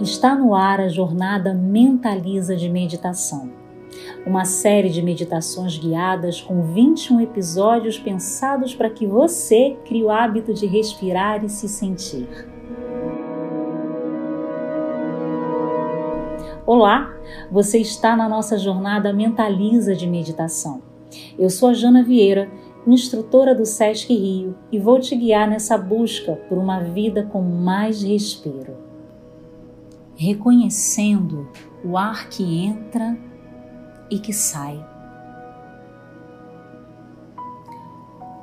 Está no ar a jornada Mentaliza de Meditação, uma série de meditações guiadas com 21 episódios pensados para que você crie o hábito de respirar e se sentir. Olá, você está na nossa jornada Mentaliza de Meditação. Eu sou a Jana Vieira, instrutora do SESC Rio, e vou te guiar nessa busca por uma vida com mais respiro reconhecendo o ar que entra e que sai.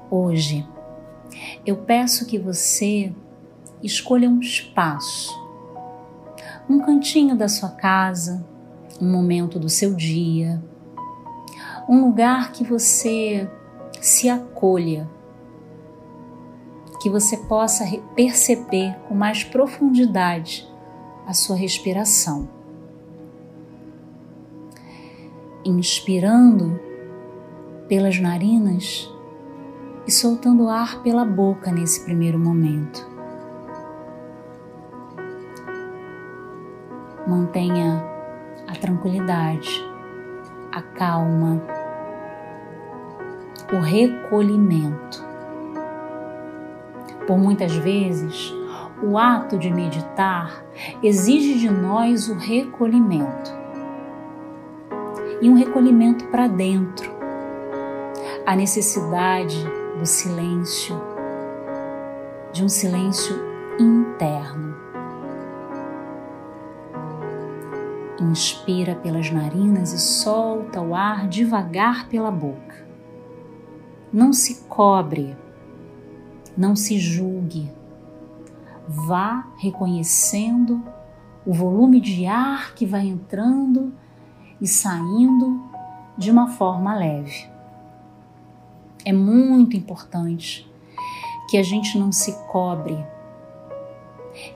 Hoje, eu peço que você escolha um espaço, um cantinho da sua casa, um momento do seu dia, um lugar que você se acolha, que você possa perceber com mais profundidade a sua respiração. Inspirando pelas narinas e soltando ar pela boca nesse primeiro momento. Mantenha a tranquilidade, a calma, o recolhimento. Por muitas vezes, o ato de meditar exige de nós o recolhimento. E um recolhimento para dentro. A necessidade do silêncio, de um silêncio interno. Inspira pelas narinas e solta o ar devagar pela boca. Não se cobre, não se julgue vá reconhecendo o volume de ar que vai entrando e saindo de uma forma leve. É muito importante que a gente não se cobre,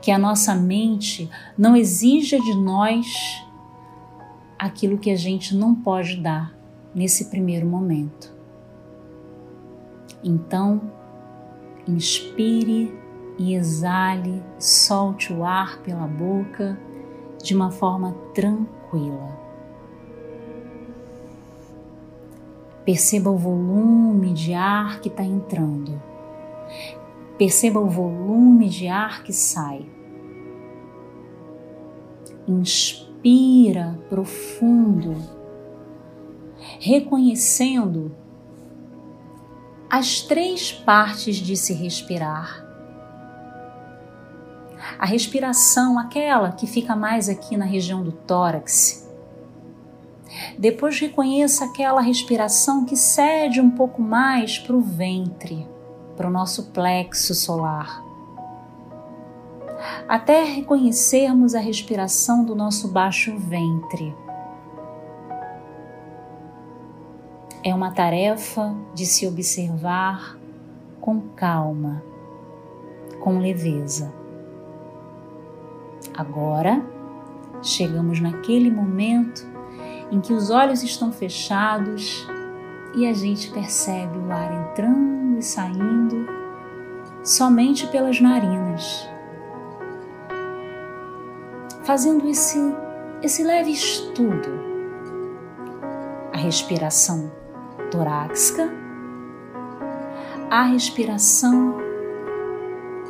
que a nossa mente não exija de nós aquilo que a gente não pode dar nesse primeiro momento. Então, inspire e exale, solte o ar pela boca de uma forma tranquila. Perceba o volume de ar que está entrando. Perceba o volume de ar que sai. Inspira profundo, reconhecendo as três partes de se respirar a respiração, aquela que fica mais aqui na região do tórax. Depois reconheça aquela respiração que cede um pouco mais para o ventre, para o nosso plexo solar. Até reconhecermos a respiração do nosso baixo ventre. É uma tarefa de se observar com calma, com leveza. Agora, chegamos naquele momento em que os olhos estão fechados e a gente percebe o ar entrando e saindo somente pelas narinas. Fazendo esse, esse leve estudo, a respiração torácica, a respiração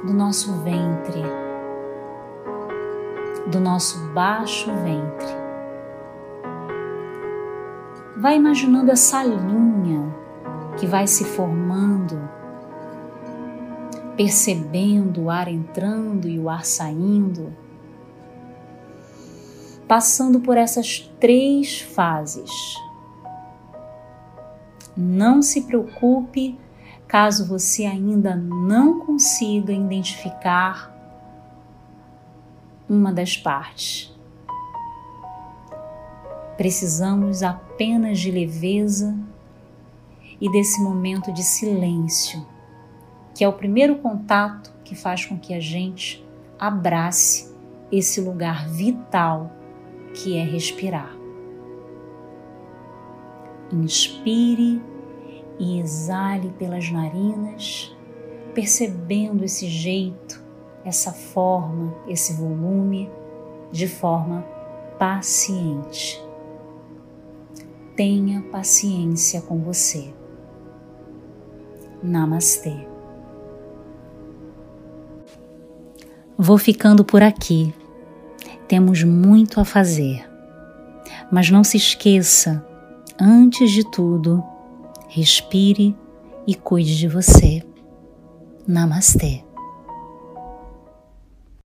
do nosso ventre do nosso baixo ventre. Vai imaginando essa linha que vai se formando, percebendo o ar entrando e o ar saindo, passando por essas três fases. Não se preocupe caso você ainda não consiga identificar uma das partes. Precisamos apenas de leveza e desse momento de silêncio, que é o primeiro contato que faz com que a gente abrace esse lugar vital que é respirar. Inspire e exale pelas narinas, percebendo esse jeito essa forma, esse volume de forma paciente. Tenha paciência com você. Namastê. Vou ficando por aqui. Temos muito a fazer. Mas não se esqueça, antes de tudo, respire e cuide de você. Namastê.